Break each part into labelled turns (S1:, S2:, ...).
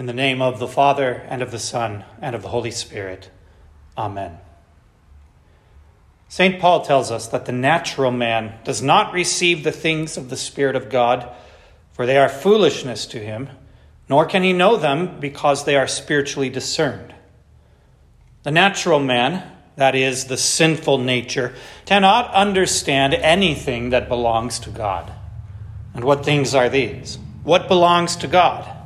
S1: In the name of the Father, and of the Son, and of the Holy Spirit. Amen. St. Paul tells us that the natural man does not receive the things of the Spirit of God, for they are foolishness to him, nor can he know them because they are spiritually discerned. The natural man, that is, the sinful nature, cannot understand anything that belongs to God. And what things are these? What belongs to God?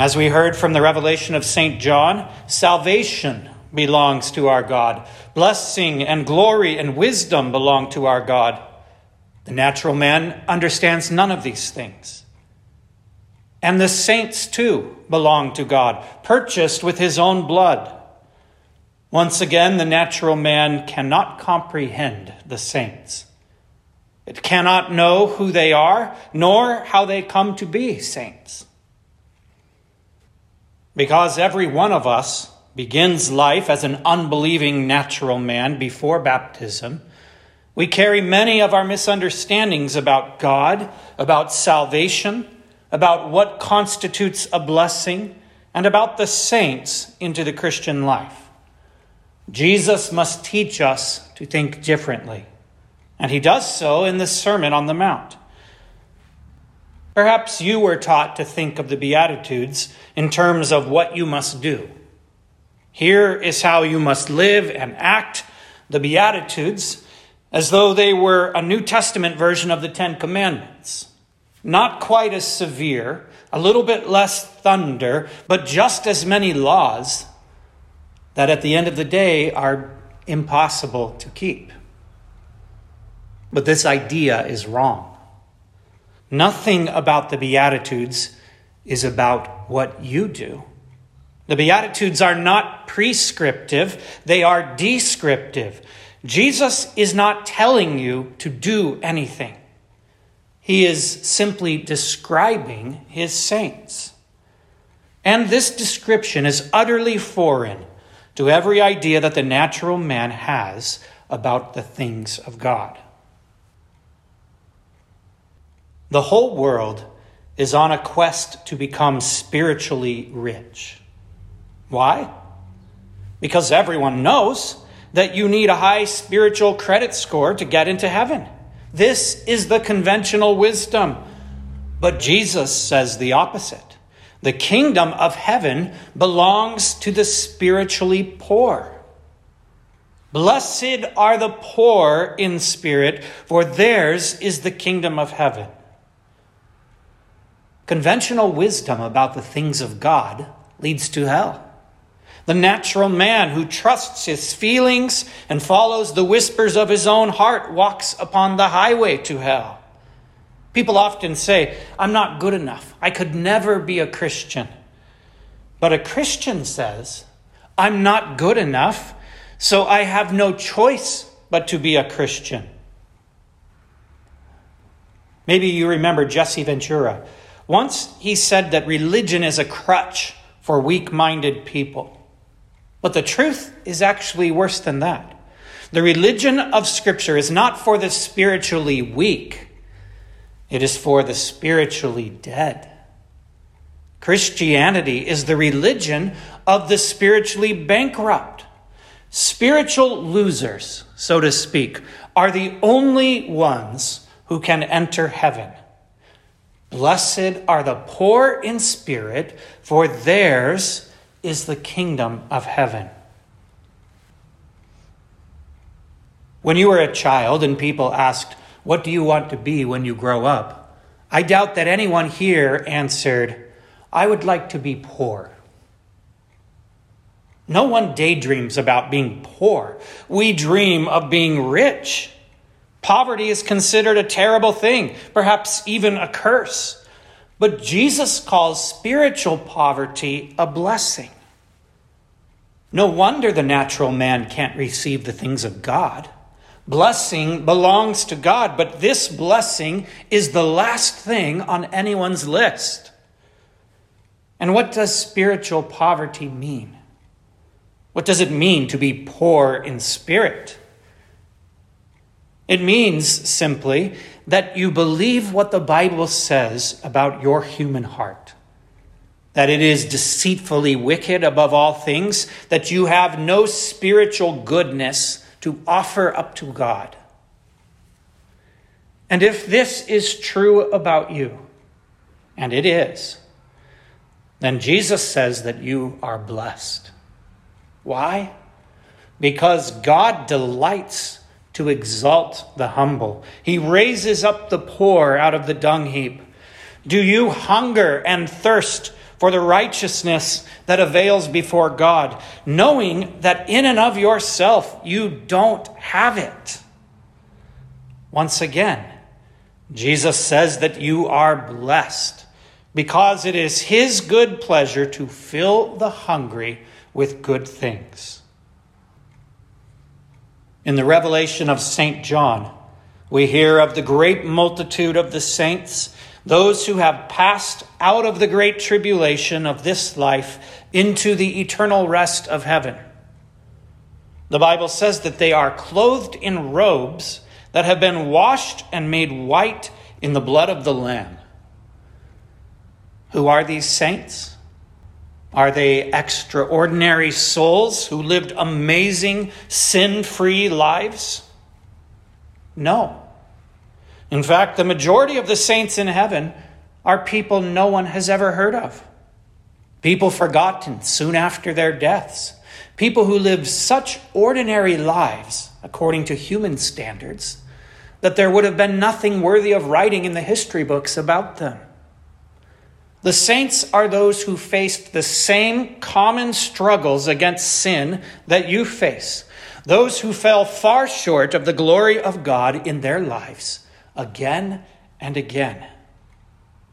S1: As we heard from the revelation of St. John, salvation belongs to our God. Blessing and glory and wisdom belong to our God. The natural man understands none of these things. And the saints, too, belong to God, purchased with his own blood. Once again, the natural man cannot comprehend the saints. It cannot know who they are, nor how they come to be saints. Because every one of us begins life as an unbelieving natural man before baptism, we carry many of our misunderstandings about God, about salvation, about what constitutes a blessing, and about the saints into the Christian life. Jesus must teach us to think differently, and he does so in the Sermon on the Mount. Perhaps you were taught to think of the Beatitudes in terms of what you must do. Here is how you must live and act. The Beatitudes, as though they were a New Testament version of the Ten Commandments. Not quite as severe, a little bit less thunder, but just as many laws that at the end of the day are impossible to keep. But this idea is wrong. Nothing about the Beatitudes is about what you do. The Beatitudes are not prescriptive, they are descriptive. Jesus is not telling you to do anything, He is simply describing His saints. And this description is utterly foreign to every idea that the natural man has about the things of God. The whole world is on a quest to become spiritually rich. Why? Because everyone knows that you need a high spiritual credit score to get into heaven. This is the conventional wisdom. But Jesus says the opposite. The kingdom of heaven belongs to the spiritually poor. Blessed are the poor in spirit, for theirs is the kingdom of heaven. Conventional wisdom about the things of God leads to hell. The natural man who trusts his feelings and follows the whispers of his own heart walks upon the highway to hell. People often say, I'm not good enough. I could never be a Christian. But a Christian says, I'm not good enough, so I have no choice but to be a Christian. Maybe you remember Jesse Ventura once he said that religion is a crutch for weak minded people. But the truth is actually worse than that. The religion of Scripture is not for the spiritually weak, it is for the spiritually dead. Christianity is the religion of the spiritually bankrupt. Spiritual losers, so to speak, are the only ones who can enter heaven. Blessed are the poor in spirit, for theirs is the kingdom of heaven. When you were a child and people asked, What do you want to be when you grow up? I doubt that anyone here answered, I would like to be poor. No one daydreams about being poor. We dream of being rich. Poverty is considered a terrible thing, perhaps even a curse. But Jesus calls spiritual poverty a blessing. No wonder the natural man can't receive the things of God. Blessing belongs to God, but this blessing is the last thing on anyone's list. And what does spiritual poverty mean? What does it mean to be poor in spirit? It means simply that you believe what the Bible says about your human heart. that it is deceitfully wicked above all things, that you have no spiritual goodness to offer up to God. And if this is true about you, and it is, then Jesus says that you are blessed. Why? Because God delights to exalt the humble. He raises up the poor out of the dung heap. Do you hunger and thirst for the righteousness that avails before God, knowing that in and of yourself you don't have it? Once again, Jesus says that you are blessed because it is His good pleasure to fill the hungry with good things. In the revelation of St. John, we hear of the great multitude of the saints, those who have passed out of the great tribulation of this life into the eternal rest of heaven. The Bible says that they are clothed in robes that have been washed and made white in the blood of the Lamb. Who are these saints? Are they extraordinary souls who lived amazing, sin free lives? No. In fact, the majority of the saints in heaven are people no one has ever heard of. People forgotten soon after their deaths. People who lived such ordinary lives, according to human standards, that there would have been nothing worthy of writing in the history books about them. The saints are those who faced the same common struggles against sin that you face, those who fell far short of the glory of God in their lives again and again.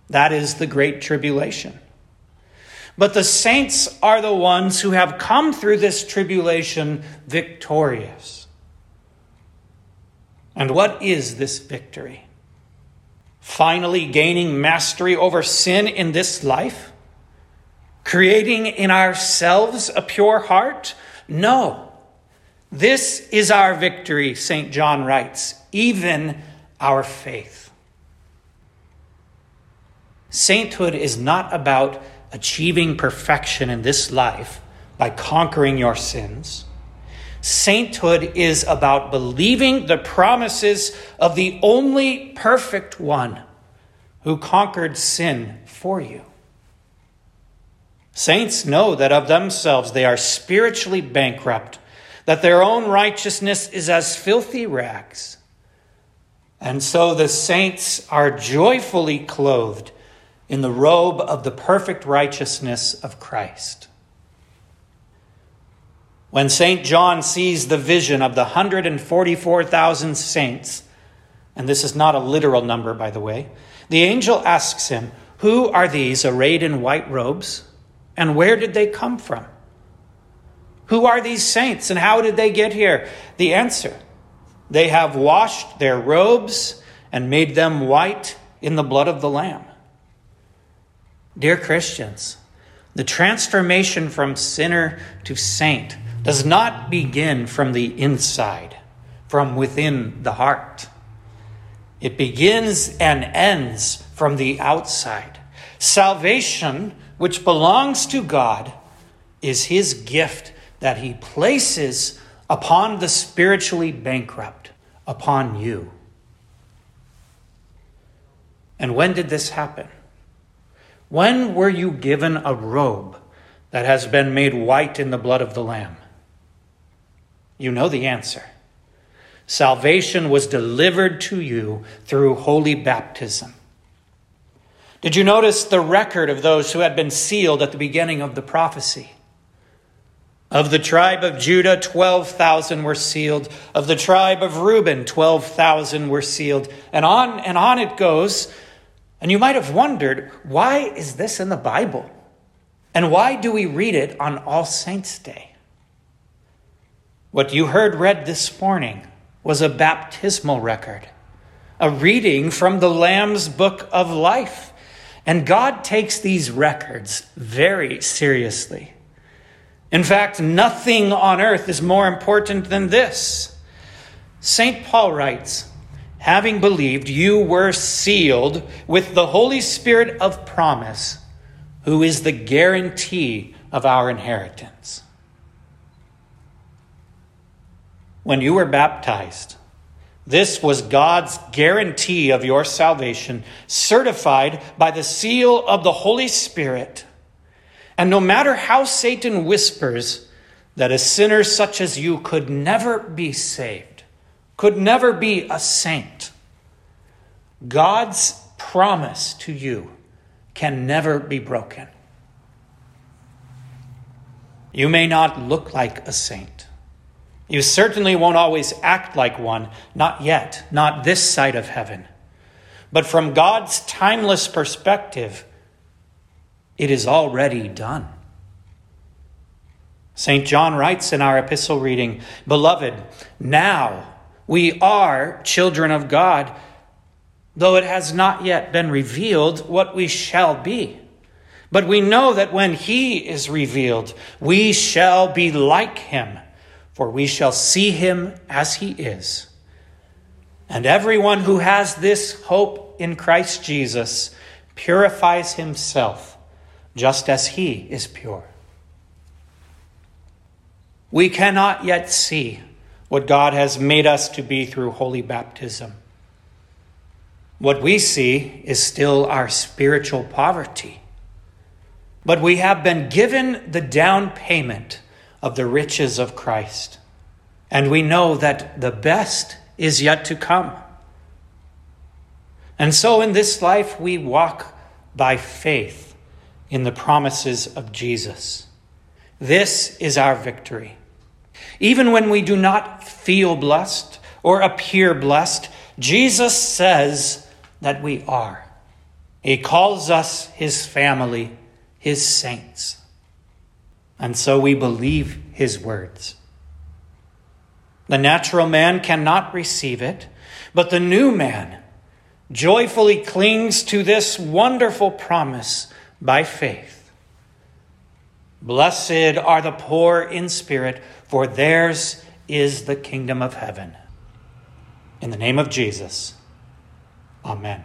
S1: That is the great tribulation. But the saints are the ones who have come through this tribulation victorious. And what is this victory? Finally, gaining mastery over sin in this life? Creating in ourselves a pure heart? No. This is our victory, St. John writes, even our faith. Sainthood is not about achieving perfection in this life by conquering your sins. Sainthood is about believing the promises of the only perfect one who conquered sin for you. Saints know that of themselves they are spiritually bankrupt, that their own righteousness is as filthy rags. And so the saints are joyfully clothed in the robe of the perfect righteousness of Christ. When St. John sees the vision of the 144,000 saints, and this is not a literal number, by the way, the angel asks him, Who are these arrayed in white robes, and where did they come from? Who are these saints, and how did they get here? The answer they have washed their robes and made them white in the blood of the Lamb. Dear Christians, the transformation from sinner to saint does not begin from the inside, from within the heart. It begins and ends from the outside. Salvation, which belongs to God, is his gift that he places upon the spiritually bankrupt, upon you. And when did this happen? When were you given a robe that has been made white in the blood of the Lamb? You know the answer. Salvation was delivered to you through holy baptism. Did you notice the record of those who had been sealed at the beginning of the prophecy? Of the tribe of Judah, 12,000 were sealed. Of the tribe of Reuben, 12,000 were sealed. And on and on it goes. And you might have wondered, why is this in the Bible? And why do we read it on All Saints' Day? What you heard read this morning was a baptismal record, a reading from the Lamb's book of life. And God takes these records very seriously. In fact, nothing on earth is more important than this. St. Paul writes, having believed, you were sealed with the Holy Spirit of promise who is the guarantee of our inheritance. When you were baptized, this was God's guarantee of your salvation, certified by the seal of the Holy Spirit. And no matter how Satan whispers that a sinner such as you could never be saved, could never be a saint, God's promise to you can never be broken. You may not look like a saint. You certainly won't always act like one, not yet, not this side of heaven. But from God's timeless perspective, it is already done. St. John writes in our epistle reading Beloved, now we are children of God, though it has not yet been revealed what we shall be. But we know that when He is revealed, we shall be like Him for we shall see him as he is. And everyone who has this hope in Christ Jesus purifies himself just as he is pure. We cannot yet see what God has made us to be through holy baptism. What we see is still our spiritual poverty. But we have been given the down payment of the riches of Christ. And we know that the best is yet to come. And so in this life, we walk by faith in the promises of Jesus. This is our victory. Even when we do not feel blessed or appear blessed, Jesus says that we are. He calls us his family, his saints. And so we believe his words. The natural man cannot receive it, but the new man joyfully clings to this wonderful promise by faith. Blessed are the poor in spirit, for theirs is the kingdom of heaven. In the name of Jesus, amen.